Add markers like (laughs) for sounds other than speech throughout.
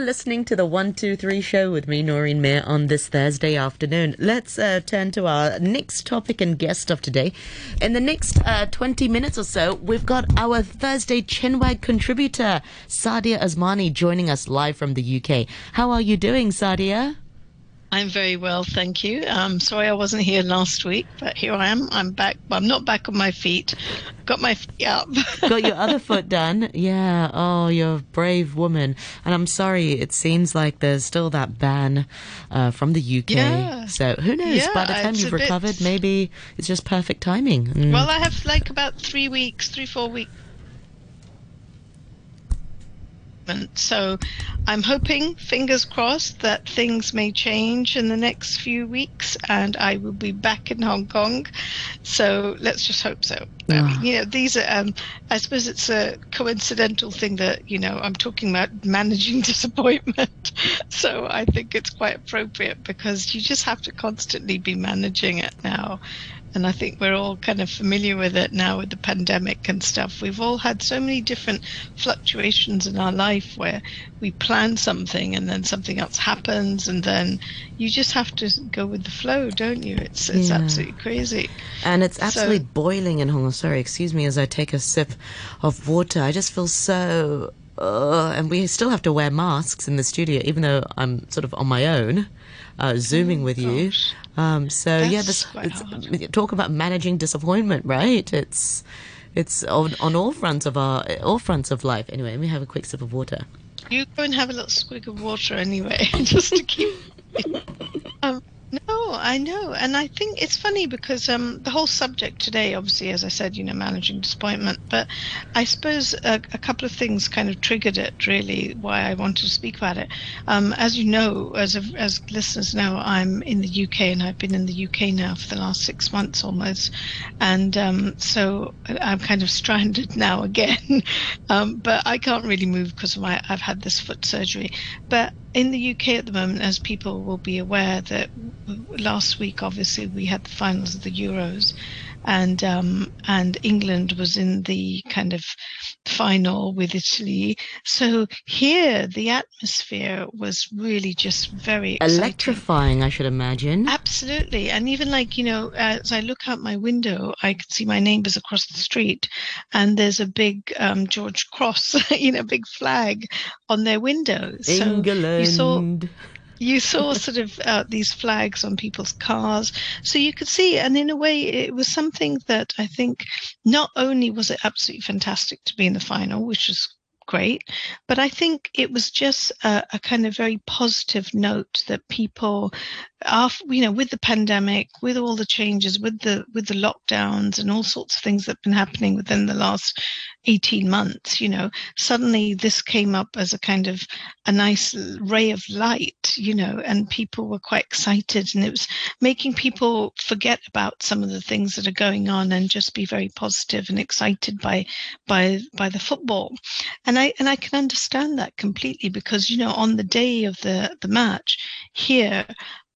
listening to the 123 show with me, Noreen Mayer, on this Thursday afternoon. Let's uh, turn to our next topic and guest of today. In the next uh, 20 minutes or so, we've got our Thursday Chinwag contributor, Sadia Osmani, joining us live from the UK. How are you doing, Sadia? I'm very well, thank you. Um, sorry I wasn't here last week, but here I am. I'm back. I'm not back on my feet. Got my feet up. (laughs) Got your other foot done. Yeah. Oh, you're a brave woman. And I'm sorry. It seems like there's still that ban uh, from the UK. Yeah. So who knows? Yeah, By the time you've a bit- recovered, maybe it's just perfect timing. Mm. well, I have like about three weeks, three, four weeks. So I'm hoping, fingers crossed, that things may change in the next few weeks and I will be back in Hong Kong. So let's just hope so. I Ah. mean, you know, these are, um, I suppose it's a coincidental thing that, you know, I'm talking about managing (laughs) disappointment. So I think it's quite appropriate because you just have to constantly be managing it now. And I think we're all kind of familiar with it now with the pandemic and stuff. We've all had so many different fluctuations in our life where we plan something and then something else happens and then you just have to go with the flow, don't you? It's it's Yeah. absolutely crazy. And it's absolutely So- boiling in Hong Kong. Sorry, excuse me as I take a sip of water. I just feel so. Uh, and we still have to wear masks in the studio, even though I'm sort of on my own, uh, zooming with you. Oh. Um, so yeah, That's this it's, hard. talk about managing disappointment, right? It's it's on, on all fronts of our all fronts of life. Anyway, let me have a quick sip of water. You go and have a little squig of water anyway, (laughs) just to keep. (laughs) um, no, I know, and I think it's funny because um, the whole subject today, obviously, as I said, you know, managing disappointment. But I suppose a, a couple of things kind of triggered it. Really, why I wanted to speak about it. Um, as you know, as a, as listeners know, I'm in the UK, and I've been in the UK now for the last six months almost, and um, so I'm kind of (laughs) stranded now again. (laughs) um, but I can't really move because I've had this foot surgery. But in the UK at the moment, as people will be aware, that last week obviously we had the finals of the Euros, and um, and England was in the kind of final with Italy. So here the atmosphere was really just very exciting. Electrifying, I should imagine. Absolutely. And even like, you know, as I look out my window, I can see my neighbors across the street and there's a big um, George Cross, (laughs) you know, big flag on their window. So England. you saw you saw sort of uh, these flags on people's cars. So you could see and in a way it was something that i think not only was it absolutely fantastic to be in the final which was great but i think it was just a, a kind of very positive note that people after you know with the pandemic with all the changes with the with the lockdowns and all sorts of things that have been happening within the last 18 months you know suddenly this came up as a kind of a nice ray of light you know and people were quite excited and it was making people forget about some of the things that are going on and just be very positive and excited by by by the football. And i and i can understand that completely because you know on the day of the the match here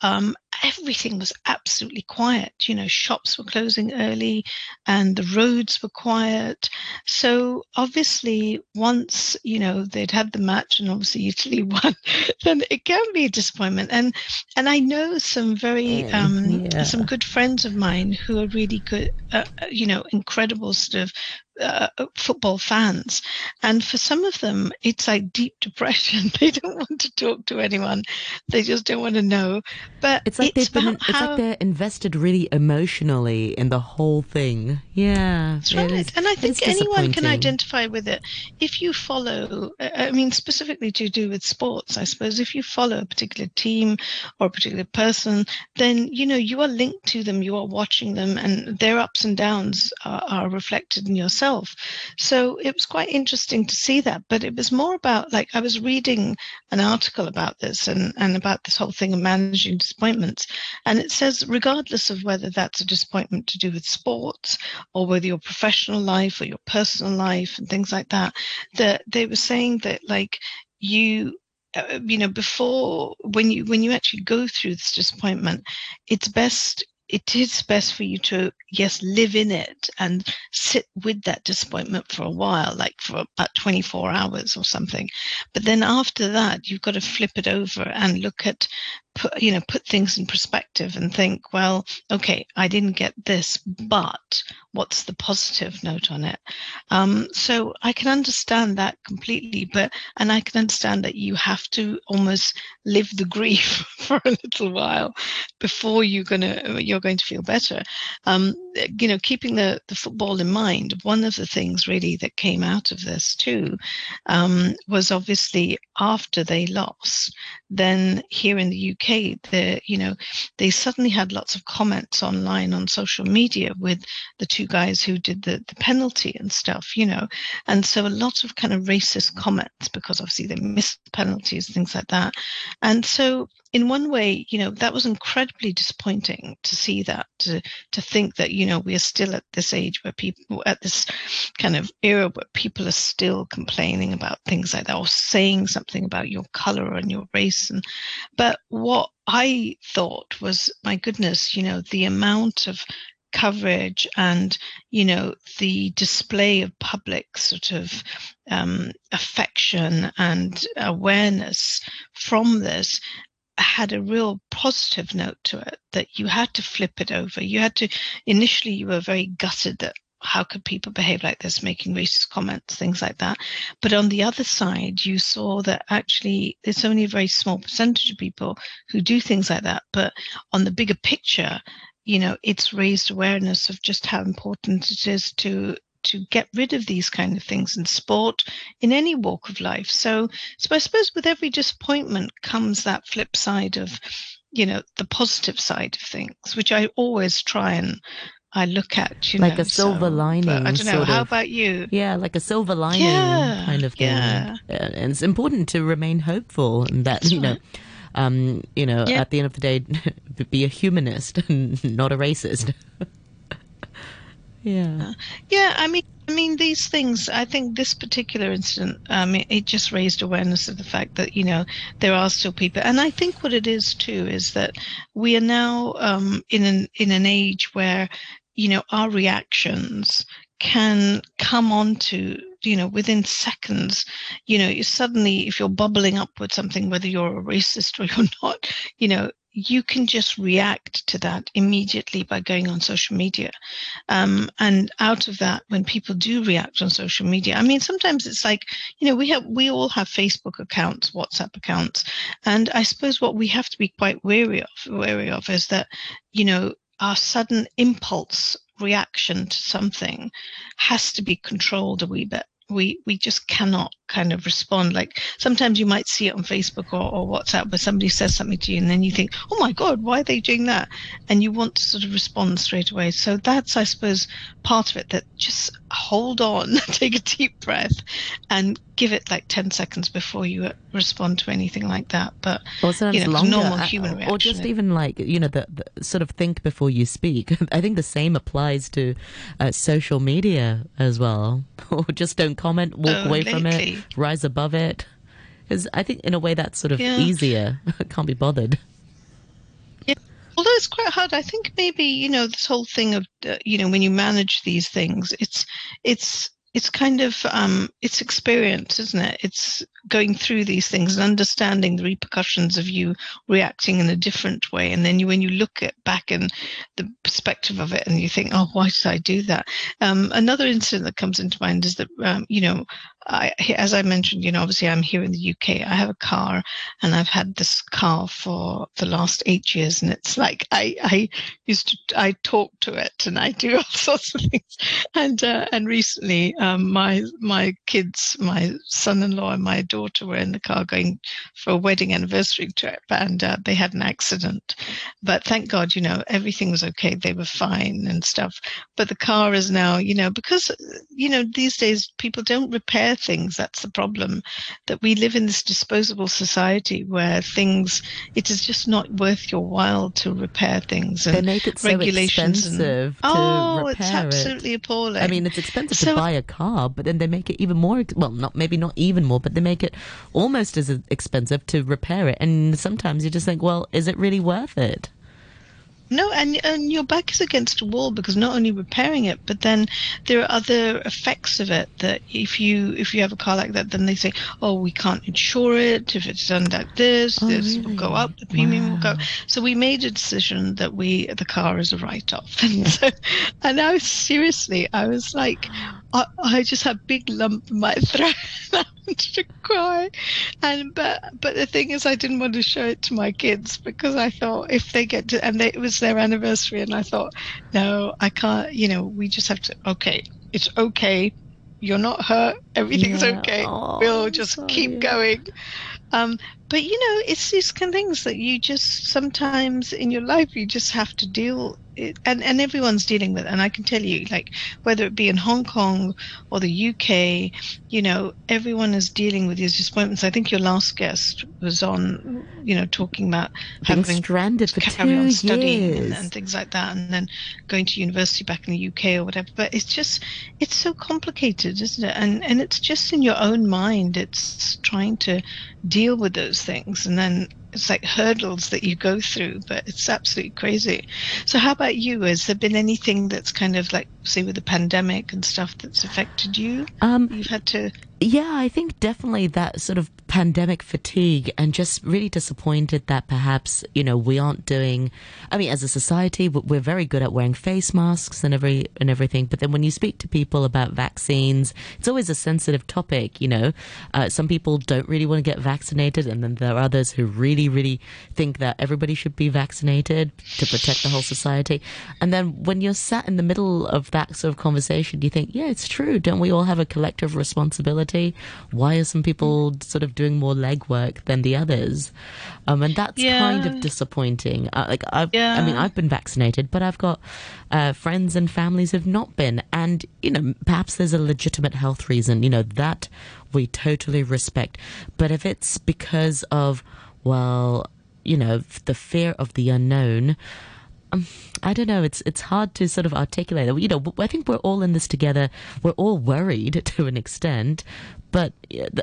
um, everything was absolutely quiet. You know, shops were closing early and the roads were quiet. So obviously, once, you know, they'd had the match and obviously (laughs) Italy won, then it can be a disappointment. And and I know some very, um, yeah. some good friends of mine who are really good, uh, uh, you know, incredible sort of uh, football fans. And for some of them, it's like deep (laughs) depression. They don't want to talk to anyone. They just don't want to know. But It's like they've been. It's how- like they're invested really emotionally in the whole thing. Yeah, That's right. is- and I think anyone can identify with it. If you follow, uh, I mean, specifically to do with sports, I suppose, if you follow a particular team or a particular person, then, you know, you are linked to them, you are watching them, and their ups and downs are, are reflected in yourself. So it was quite interesting to see that. But it was more about, like, I was reading an article about this and, and about this whole thing of managing And it says, regardless of whether that's a disappointment to do with sports or with your professional life or your personal life and things like that, that they were saying that like you uh, you know before when you when you actually go through this disappointment it's best it is best for you to yes, live in it and sit with that disappointment for a while, like for about 24 hours or something. But then after that, you've got to flip it over and look at put you know put things in perspective and think well okay i didn't get this but what's the positive note on it? Um, so i can understand that completely but and i can understand that you have to almost live the grief (laughs) for a little while before you're gonna you're going to feel better. Um, you know keeping the the football in mind one of the things really that came out of this too um, was obviously after they lost then here in the uk The you know, they suddenly had lots of comments online on social media with the two guys who did the, the penalty and stuff, you know, and so a lot of kind of racist comments because obviously they missed penalties, things like that, and so in one way, you know, that was incredibly disappointing to see that, to, to think that, you know, we are still at this age where people, at this kind of era where people are still complaining about things like that or saying something about your color and your race. And, but what I thought was, my goodness, you know, the amount of coverage and you know the display of public sort of um, affection and awareness from this had a real positive note to it that you had to flip it over. You had to, initially, you were very gutted that how could people behave like this, making racist comments, things like that. But on the other side, you saw that actually it's only a very small percentage of people who do things like that. But on the bigger picture, you know, it's raised awareness of just how important it is to to get rid of these kind of things in sport, in any walk of life. So, so I suppose with every disappointment comes that flip side of, you know, the positive side of things, which I always try and I look at, you like know, a silver so, lining. I don't know. How of, about you? Yeah, like a silver lining yeah, kind of thing. Yeah. And it's important to remain hopeful and that, That's you know, right. um, you know, Yeah. at the end of the day, (laughs) be a humanist and (laughs) not a racist. (laughs) yeah. Yeah, I mean, I mean these things. I think this particular incident, um, it, it just raised awareness of the fact that you know there are still people, and I think what it is too is that we are now um, in an in an age where you know our reactions can come on to you know within seconds. You know you suddenly if you're bubbling up with something whether you're a racist (laughs) or you're not you know you can just react to that immediately by going on social media. Um, and out of that when people do react on social media i mean sometimes it's like you know we have we all have facebook accounts whatsapp accounts. And i suppose what we have to be quite wary of wary of is that you know our sudden impulse reaction to something has to be controlled a wee bit we we just cannot kind of respond. Like sometimes you might see it on facebook or, or whatsapp where somebody says something to you and then you think oh my god why are they doing that? And you want to sort of respond straight away. So that's i suppose part of it that just hold on (laughs) take a deep breath and give it like 10 seconds before you respond to anything like that. But Or you know, longer, normal uh, human or just even like you know the, the sort of think before you speak. (laughs) I think the same applies to uh, social media as well. (laughs) or just don't comment, walk Oh, away from it, rise above it. Because I think in a way that's sort of Yeah. easier. (laughs) Can't be bothered. Yeah. although it's quite hard i think maybe you know this whole thing of uh, you know when you manage these things it's it's it's kind of um it's experience isn't it? It's going through these things and understanding the repercussions of you reacting in a different way. And then you when you look at back in the perspective of it and you think oh why did i do that? Um another incident that comes into mind is that um, you know I, as I mentioned, you know, obviously I'm here in the UK. I have a car, and I've had this car for the last eight years, and it's like I, I used to, I talk to it, and I do (laughs) all sorts of things. And uh, and recently, um, my my kids, my son-in-law and my daughter were in the car going for a wedding anniversary trip, and uh, they had an accident. But thank God, you know, everything was okay. They were fine and stuff. But the car is now, you know, because you know these days people don't repair things. That's the problem. That we live in this disposable society where things it is just not worth your while to repair things They make it so regulations and- expensive to oh, it's absolutely it. appalling. I mean, it's expensive So- to buy a car, but then they make it even more. Well, not maybe not even more, but they make it almost as expensive to repair it. And sometimes you just think, well, is it really worth it? No, and and your back is against a wall because not only repairing it, but then there are other effects of it that if you if you have a car like that, then they say, oh, we can't insure it if it's done like this. Oh, this really? will go up, the premium will Wow. go. So we made a decision that we the car is a write off. And Yeah. so, (laughs) and I was seriously, I was like, I, I just had a big lump in my (laughs) throat. I wanted to cry, and but but the thing is, I didn't want to show it to my kids because I thought if they get to and they, it was their anniversary, and I thought, no, I can't. You know, we just have to. Okay, it's okay. You're not hurt. Everything's Yeah. okay. Oh, we'll just sorry. keep going. Um, but you know, it's these kind of things that you just sometimes in your life you just have to deal. It, and and everyone's dealing with it. And I can tell you, like whether it be in Hong Kong or the UK, you know, everyone is dealing with these disappointments. I think your last guest was on, you know, talking about Being having stranded for carry two on studying years. and, and things like that, and then going to university back in the UK or whatever. But it's just it's so complicated, isn't it? And and it's just in your own mind. It's trying to deal with those things, and then it's like hurdles that you go through. But it's absolutely crazy. So how about you? Has there been anything that's kind of like say with the pandemic and stuff that's affected you? um, You've had to Yeah, I think definitely that sort of pandemic fatigue and just really disappointed that perhaps, you know, we aren't doing I mean, as a society, we- we're very good at wearing face masks and every and everything, but then when you speak to people about vaccines, it's always a sensitive topic, you know. Uh, some people don't really want to get vaccinated and then there are others who really really think that everybody should be vaccinated to protect the whole society. And then when you're sat in the middle of that sort of conversation, you think, yeah, it's true. Don't we all have a collective responsibility? Why are some people sort of doing more legwork than the others? Um, and that's kind of disappointing. Uh, like, I've, I mean, I've been vaccinated, but I've got uh, friends and families who've not been. And, you know, perhaps there's a legitimate health reason, you know, that we totally respect. But if it's because of, well, you know, the fear of the unknown, um, I don't know. It's it's hard to sort of articulate. You know, I think we're all in this together. We're all worried (laughs) to an extent, but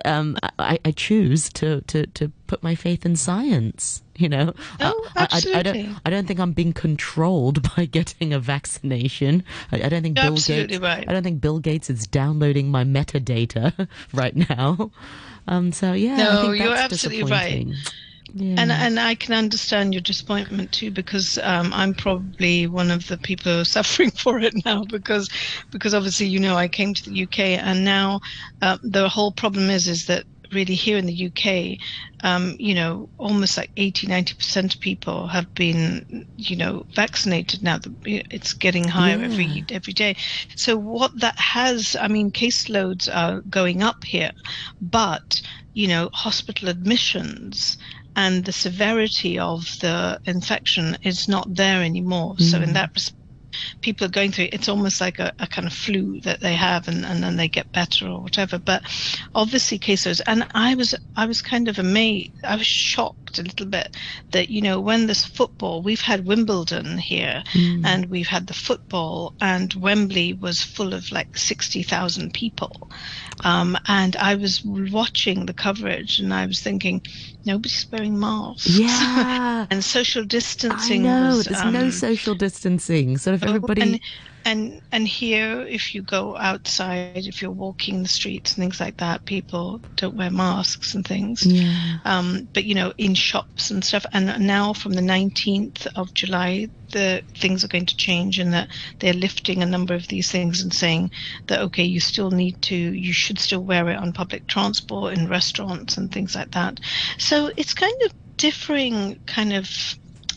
um, I, I choose to, to, to put my faith in science. You know, Oh, I, I, I don't I don't think I'm being controlled (laughs) by getting a vaccination. I, I don't think You're Bill absolutely Gates. right. I don't think Bill Gates is downloading my metadata (laughs) right now. Um, so yeah, I No, think you're that's absolutely right. And and I can understand your disappointment too because um, I'm probably one of the people who (laughs) are suffering for it now because because obviously you know I came to the UK and now uh, the whole problem is is that really here in the UK um, you know almost like 80 90 percent of people have been you know vaccinated now it's getting higher Yeah. every every day so what that has I mean caseloads are going up here but you know hospital admissions and the severity of the infection is not there anymore. So in Mm. that respect, people are going through it's almost like a, a kind of flu that they have and, and then they get better or whatever but obviously cases and i was i was kind of amazed i was shocked a little bit that you know when this football we've had wimbledon here Mm. and we've had the football and wembley was full of like 60000 people um, and i was watching the coverage and i was thinking nobody's wearing masks (laughs) yeah. and social distancing I know was, there's no um, social distancing. Sort of Oh, everybody. And, and and here, if you go outside, if you're walking the streets and things like that, people don't wear masks and things. yeah. Um, but you know, in shops and stuff. And now, from the 19th of July, the things are going to change, and that they're lifting a number of these things and saying that okay, you still need to, you should still wear it on public transport, in restaurants, and things like that. So it's kind of differing, kind of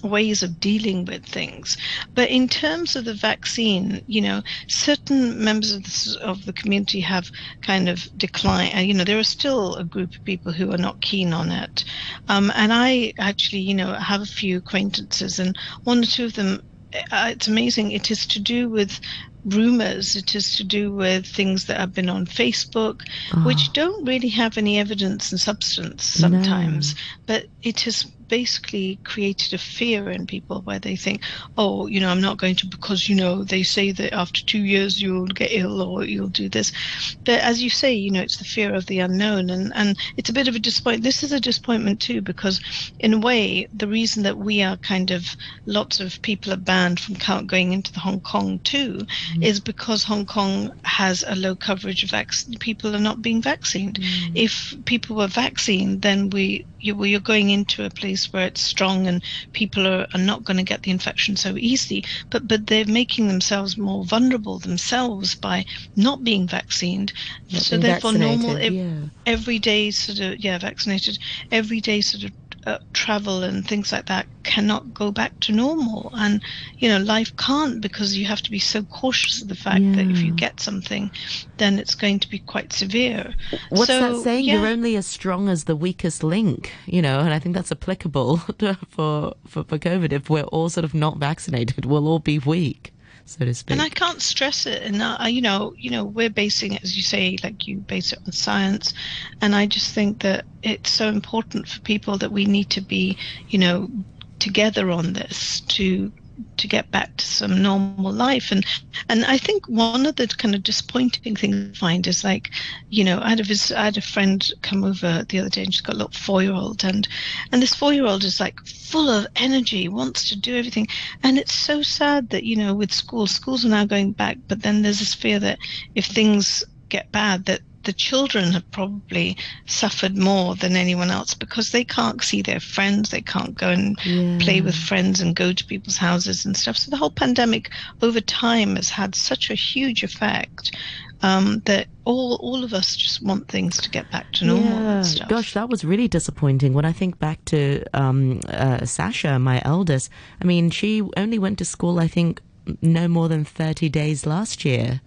ways of dealing with things. But in terms of the vaccine, you know, certain members of the, of the community have kind of declined. And, you know, there are still a group of people who are not keen on it. Um, and I actually, you know, have a few acquaintances, and one or two of them, uh, it's amazing. It is to do with rumors. It is to do with things that have been on Facebook, Oh, which don't really have any evidence and substance No. sometimes. But it has basically created a fear in people where they think, oh, you know, I'm not going to because, you know, they say that after two years you'll get ill or you'll do this. But as you say, you know, it's the fear of the unknown. And, and it's a bit of a disappointment. This is a disappointment too, because in a way, the reason that we are kind of lots of people are banned from going into the Hong Kong too mm. is because Hong Kong has a low coverage of vaccine. People are not being vaccinated. Mm. If people were vaccinated, then we you, you're going into a place where it's strong and people are, are not going to get the infection so easily. But but they're making themselves more vulnerable themselves by not being vaccinated. Not so therefore, normal yeah. everyday sort of yeah vaccinated everyday sort of uh, travel and things like that cannot go back to normal. And you know life can't because you have to be so cautious of the fact yeah. that if you get something then it's going to be quite severe. What's so, that saying? yeah. you're only as strong as the weakest link you know and i think that's applicable (laughs) for, for for covid. If we're all sort of not vaccinated we'll all be weak so to speak. And I can't stress it enough. You know, you know, we're basing as you say, like you base it on science, and I just think that it's so important for people that we need to be, you know, together on this to to get back to some normal life. And and I think one of the kind of disappointing things I find is like you know I had a I had a friend come over the other day and she's got a little four year old and and this four year old is like full of energy wants to do everything. And it's so sad that you know with schools schools are now going back but then there's this fear that if things get bad that the children have probably suffered more than anyone else because they can't see their friends, they can't go and yeah. play with friends and go to people's houses and stuff. So the whole pandemic over time has had such a huge effect um, that all all of us just want things to get back to normal. Yeah. Gosh, that was really disappointing. When I think back to um, uh, Sasha, my eldest, I mean, she only went to school, I think, no more than 30 days last year,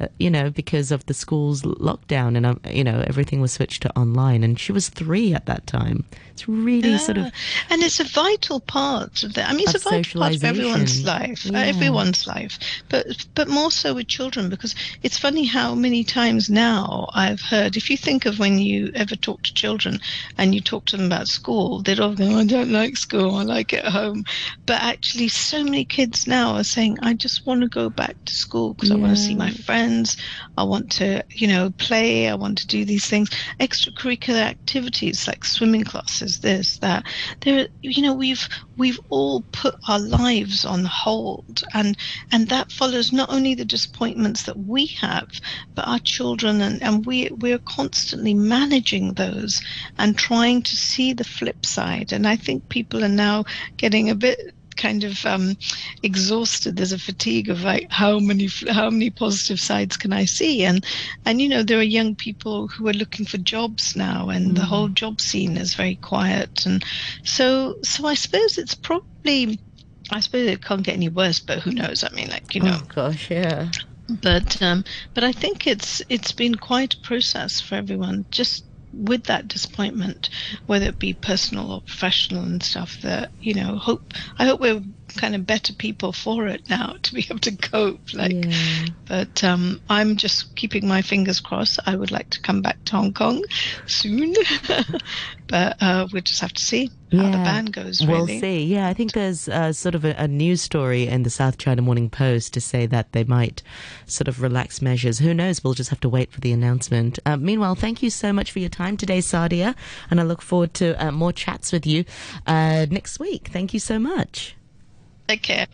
uh, you know, because of the school's lockdown and, um, you know, everything was switched to online. And she was three at that time. It's really yeah. sort of. And it's a vital part of that. I mean, it's a vital part of everyone's life, uh, yeah. everyone's life, but, but more so with children because it's funny how many times now I've heard, if you think of when you ever talk to children and you talk to them about school, they'd all go, I don't like school, I like it at home. But actually, so many kids now are saying, I just want to go back to school because yeah. I want to see my friends. I want to, you know, play. I want to do these things. Extracurricular activities like swimming classes, this, that. There, you know, we've we've all put our lives on hold, and and that follows not only the disappointments that we have, but our children, and and we we're constantly managing those and trying to see the flip side. And I think people are now getting a bit kind of um, exhausted. There's a fatigue of like how many how many positive sides can I see? And and you know there are young people who are looking for jobs now, and mm. the whole job scene is very quiet. And so so I suppose it's probably I suppose it can't get any worse, but who knows? I mean, like you know, oh, gosh, yeah. But um, but I think it's it's been quite a process for everyone. Just with that disappointment, whether it be personal or professional and stuff, that you know, hope I hope we're kind of better people for it now to be able to cope. Like, yeah. but um, I'm just keeping my fingers crossed. I would like to come back to Hong Kong soon, (laughs) but uh, we'll just have to see how yeah. the ban goes. Really. We'll see. Yeah, I think there's uh, sort of a, a, news story in the South China Morning Post to say that they might sort of relax measures. Who knows? We'll just have to wait for the announcement. Uh, meanwhile, thank you so much for your time today, Sadia, and I look forward to uh, more chats with you uh, next week. Thank you so much. Okay.